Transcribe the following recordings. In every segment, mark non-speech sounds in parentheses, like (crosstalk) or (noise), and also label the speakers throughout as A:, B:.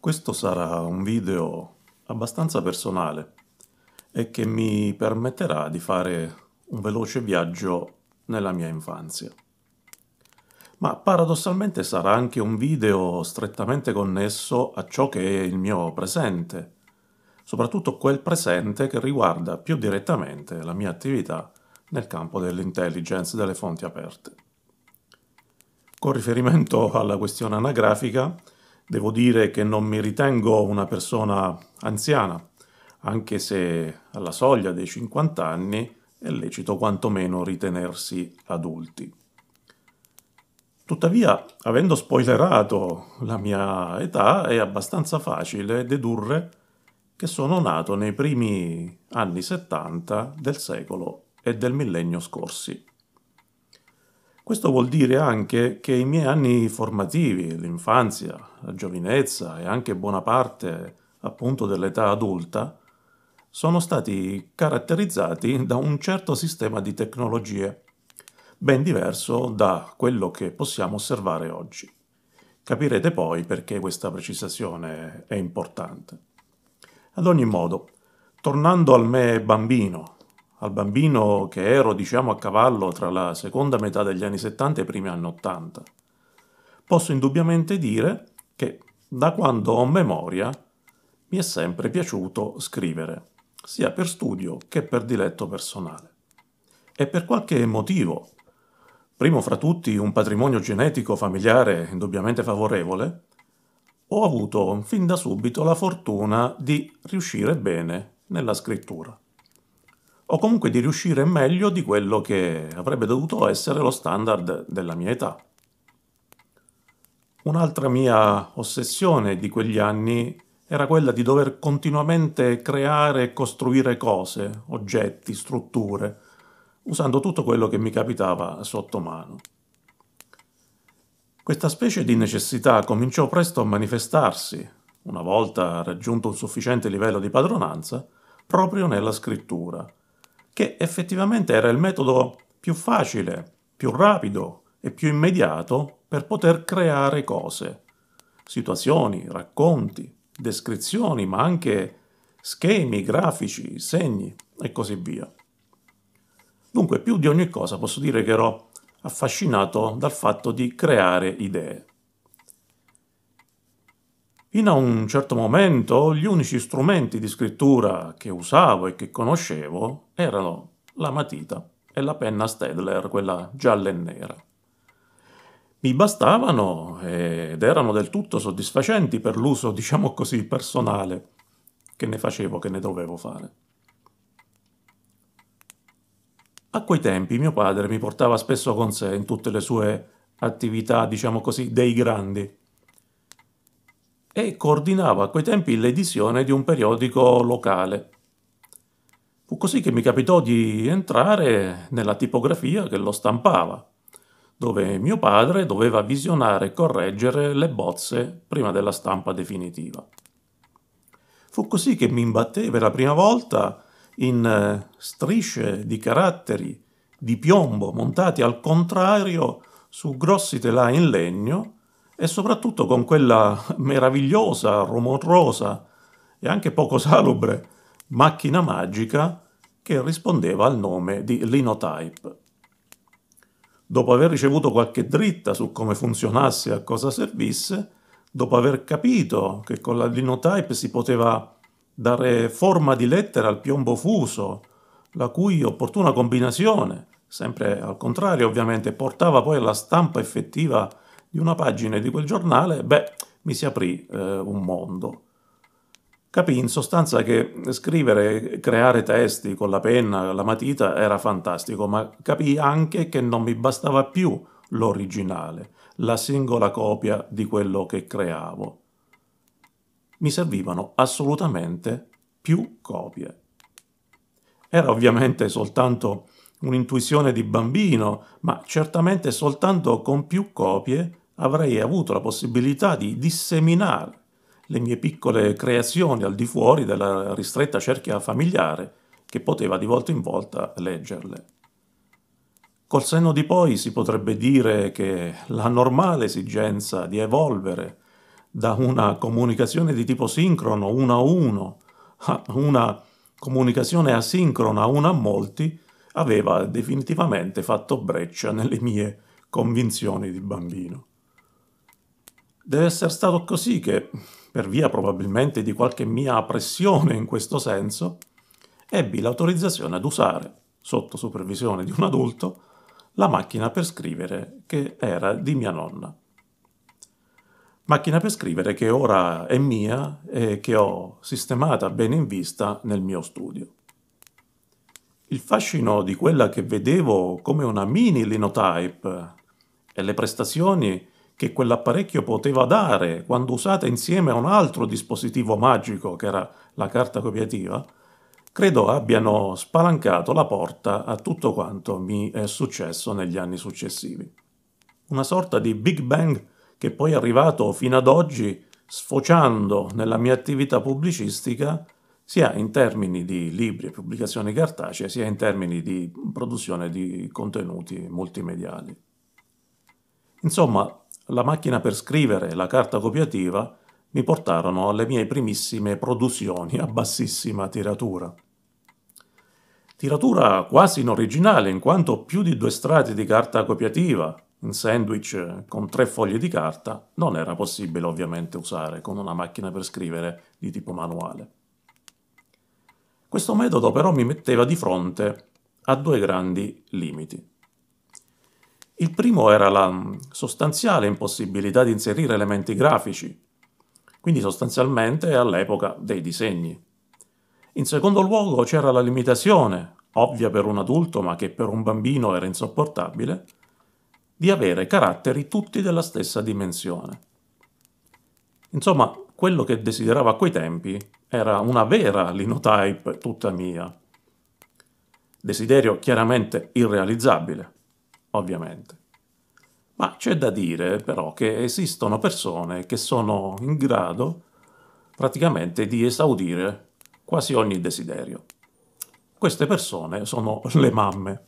A: Questo sarà un video abbastanza personale e che mi permetterà di fare un veloce viaggio nella mia infanzia. Ma paradossalmente sarà anche un video strettamente connesso a ciò che è il mio presente, soprattutto quel presente che riguarda più direttamente la mia attività nel campo dell'intelligence delle fonti aperte. Con riferimento alla questione anagrafica, Devo dire che non mi ritengo una persona anziana, anche se alla soglia dei 50 anni è lecito quantomeno ritenersi adulti. Tuttavia, avendo spoilerato la mia età, è abbastanza facile dedurre che sono nato nei primi anni 70 del secolo e del millennio scorsi. Questo vuol dire anche che i miei anni formativi, l'infanzia, la giovinezza e anche buona parte appunto dell'età adulta, sono stati caratterizzati da un certo sistema di tecnologie, ben diverso da quello che possiamo osservare oggi. Capirete poi perché questa precisazione è importante. Ad ogni modo, tornando al me bambino, al bambino che ero, diciamo, a cavallo tra la seconda metà degli anni 70 e i primi anni 80. Posso indubbiamente dire che da quando ho memoria mi è sempre piaciuto scrivere, sia per studio che per diletto personale. E per qualche motivo, primo fra tutti un patrimonio genetico familiare indubbiamente favorevole, ho avuto fin da subito la fortuna di riuscire bene nella scrittura o comunque di riuscire meglio di quello che avrebbe dovuto essere lo standard della mia età. Un'altra mia ossessione di quegli anni era quella di dover continuamente creare e costruire cose, oggetti, strutture, usando tutto quello che mi capitava sotto mano. Questa specie di necessità cominciò presto a manifestarsi, una volta raggiunto un sufficiente livello di padronanza, proprio nella scrittura, che effettivamente era il metodo più facile, più rapido e più immediato per poter creare cose, situazioni, racconti, descrizioni, ma anche schemi, grafici, segni e così via. Dunque, più di ogni cosa posso dire che ero affascinato dal fatto di creare idee. Fino a un certo momento gli unici strumenti di scrittura che usavo e che conoscevo erano la matita e la penna Stedler, quella gialla e nera. Mi bastavano ed erano del tutto soddisfacenti per l'uso, diciamo così, personale che ne facevo, che ne dovevo fare. A quei tempi mio padre mi portava spesso con sé in tutte le sue attività, diciamo così, dei grandi e coordinava a quei tempi l'edizione di un periodico locale. Fu così che mi capitò di entrare nella tipografia che lo stampava, dove mio padre doveva visionare e correggere le bozze prima della stampa definitiva. Fu così che mi imbattei per la prima volta in eh, strisce di caratteri di piombo montati al contrario su grossi telai in legno e soprattutto con quella meravigliosa, rumorosa e anche poco salubre macchina magica che rispondeva al nome di Linotype. Dopo aver ricevuto qualche dritta su come funzionasse e a cosa servisse, dopo aver capito che con la Linotype si poteva dare forma di lettera al piombo fuso, la cui opportuna combinazione, sempre al contrario ovviamente, portava poi alla stampa effettiva di una pagina di quel giornale, beh, mi si aprì eh, un mondo. Capì in sostanza che scrivere, creare testi con la penna, la matita era fantastico, ma capì anche che non mi bastava più l'originale, la singola copia di quello che creavo. Mi servivano assolutamente più copie. Era ovviamente soltanto un'intuizione di bambino, ma certamente soltanto con più copie avrei avuto la possibilità di disseminare le mie piccole creazioni al di fuori della ristretta cerchia familiare che poteva di volta in volta leggerle. Col senno di poi si potrebbe dire che la normale esigenza di evolvere da una comunicazione di tipo sincrono, uno a uno, a una comunicazione asincrona, uno a molti, aveva definitivamente fatto breccia nelle mie convinzioni di bambino. Deve essere stato così che, per via probabilmente di qualche mia pressione in questo senso, ebbi l'autorizzazione ad usare, sotto supervisione di un adulto, la macchina per scrivere che era di mia nonna. Macchina per scrivere che ora è mia e che ho sistemata bene in vista nel mio studio. Il fascino di quella che vedevo come una mini linotype e le prestazioni che quell'apparecchio poteva dare quando usata insieme a un altro dispositivo magico che era la carta copiativa, credo abbiano spalancato la porta a tutto quanto mi è successo negli anni successivi. Una sorta di Big Bang che poi è arrivato fino ad oggi sfociando nella mia attività pubblicistica sia in termini di libri e pubblicazioni cartacee, sia in termini di produzione di contenuti multimediali. Insomma, la macchina per scrivere e la carta copiativa mi portarono alle mie primissime produzioni a bassissima tiratura. Tiratura quasi in originale, in quanto più di due strati di carta copiativa, in sandwich con tre foglie di carta, non era possibile ovviamente usare con una macchina per scrivere di tipo manuale. Questo metodo però mi metteva di fronte a due grandi limiti. Il primo era la sostanziale impossibilità di inserire elementi grafici, quindi sostanzialmente all'epoca dei disegni. In secondo luogo c'era la limitazione, ovvia per un adulto ma che per un bambino era insopportabile, di avere caratteri tutti della stessa dimensione. Insomma, quello che desideravo a quei tempi era una vera linotype tutta mia. Desiderio chiaramente irrealizzabile, ovviamente. Ma c'è da dire però che esistono persone che sono in grado praticamente di esaudire quasi ogni desiderio. Queste persone sono (laughs) le mamme.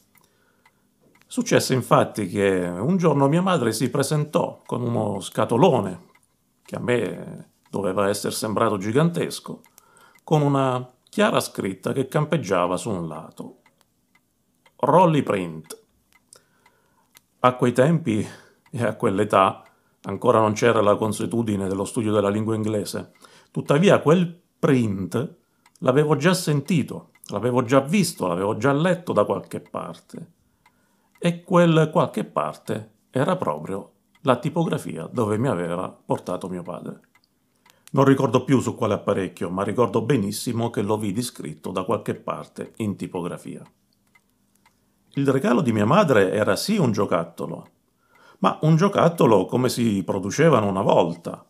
A: Successe infatti che un giorno mia madre si presentò con uno scatolone, che a me doveva essere sembrato gigantesco, con una chiara scritta che campeggiava su un lato. Rolly Print. A quei tempi e a quell'età ancora non c'era la consuetudine dello studio della lingua inglese, tuttavia quel print L'avevo già sentito, l'avevo già visto, l'avevo già letto da qualche parte. E quel qualche parte era proprio la tipografia dove mi aveva portato mio padre. Non ricordo più su quale apparecchio, ma ricordo benissimo che lo vidi scritto da qualche parte in tipografia. Il regalo di mia madre era sì un giocattolo, ma un giocattolo come si producevano una volta,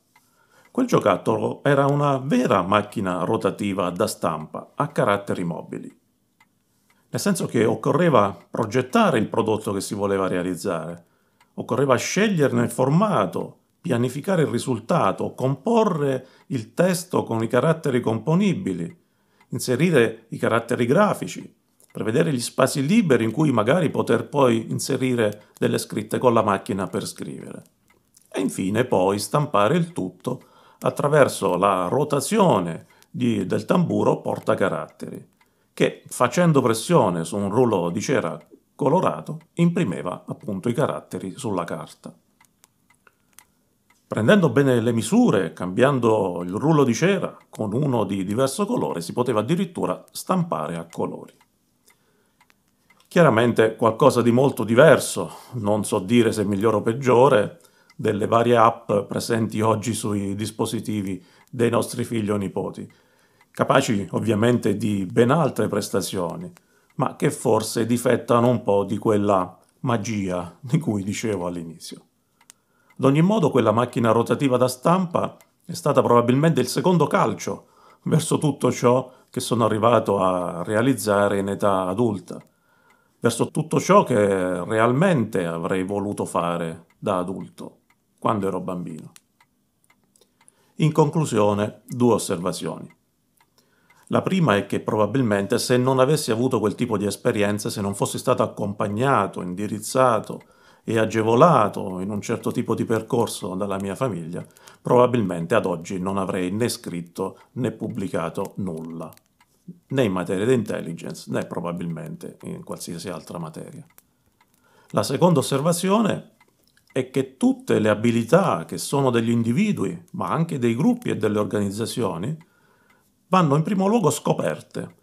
A: Quel giocattolo era una vera macchina rotativa da stampa a caratteri mobili. Nel senso che occorreva progettare il prodotto che si voleva realizzare, occorreva sceglierne il formato, pianificare il risultato, comporre il testo con i caratteri componibili, inserire i caratteri grafici, prevedere gli spazi liberi in cui magari poter poi inserire delle scritte con la macchina per scrivere. E infine poi stampare il tutto attraverso la rotazione di, del tamburo portacaratteri, che facendo pressione su un rullo di cera colorato imprimeva appunto i caratteri sulla carta. Prendendo bene le misure, cambiando il rullo di cera con uno di diverso colore, si poteva addirittura stampare a colori. Chiaramente qualcosa di molto diverso, non so dire se migliore o peggiore, delle varie app presenti oggi sui dispositivi dei nostri figli o nipoti, capaci ovviamente di ben altre prestazioni, ma che forse difettano un po' di quella magia di cui dicevo all'inizio. Ad ogni modo quella macchina rotativa da stampa è stata probabilmente il secondo calcio verso tutto ciò che sono arrivato a realizzare in età adulta, verso tutto ciò che realmente avrei voluto fare da adulto quando ero bambino. In conclusione, due osservazioni. La prima è che probabilmente se non avessi avuto quel tipo di esperienza, se non fossi stato accompagnato, indirizzato e agevolato in un certo tipo di percorso dalla mia famiglia, probabilmente ad oggi non avrei né scritto né pubblicato nulla, né in materia di intelligence né probabilmente in qualsiasi altra materia. La seconda osservazione è che tutte le abilità che sono degli individui, ma anche dei gruppi e delle organizzazioni, vanno in primo luogo scoperte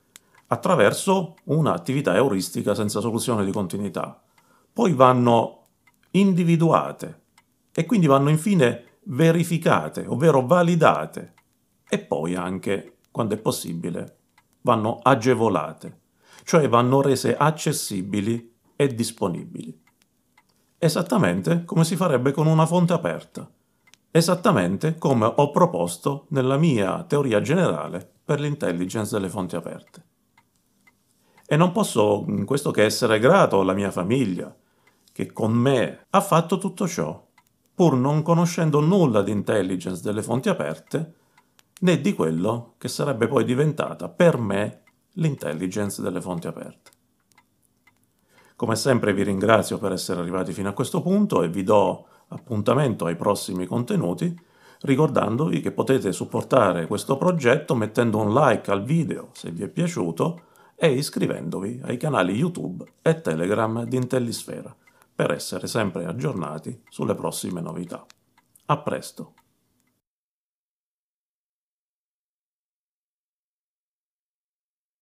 A: attraverso un'attività euristica senza soluzione di continuità. Poi vanno individuate e quindi vanno infine verificate, ovvero validate e poi anche, quando è possibile, vanno agevolate, cioè vanno rese accessibili e disponibili. Esattamente come si farebbe con una fonte aperta, esattamente come ho proposto nella mia teoria generale per l'intelligence delle fonti aperte. E non posso in questo che essere grato alla mia famiglia, che con me ha fatto tutto ciò, pur non conoscendo nulla di intelligence delle fonti aperte, né di quello che sarebbe poi diventata per me l'intelligence delle fonti aperte. Come sempre vi ringrazio per essere arrivati fino a questo punto e vi do appuntamento ai prossimi contenuti, ricordandovi che potete supportare questo progetto mettendo un like al video se vi è piaciuto e iscrivendovi ai canali YouTube e Telegram di Intellisfera per essere sempre aggiornati sulle prossime novità. A presto!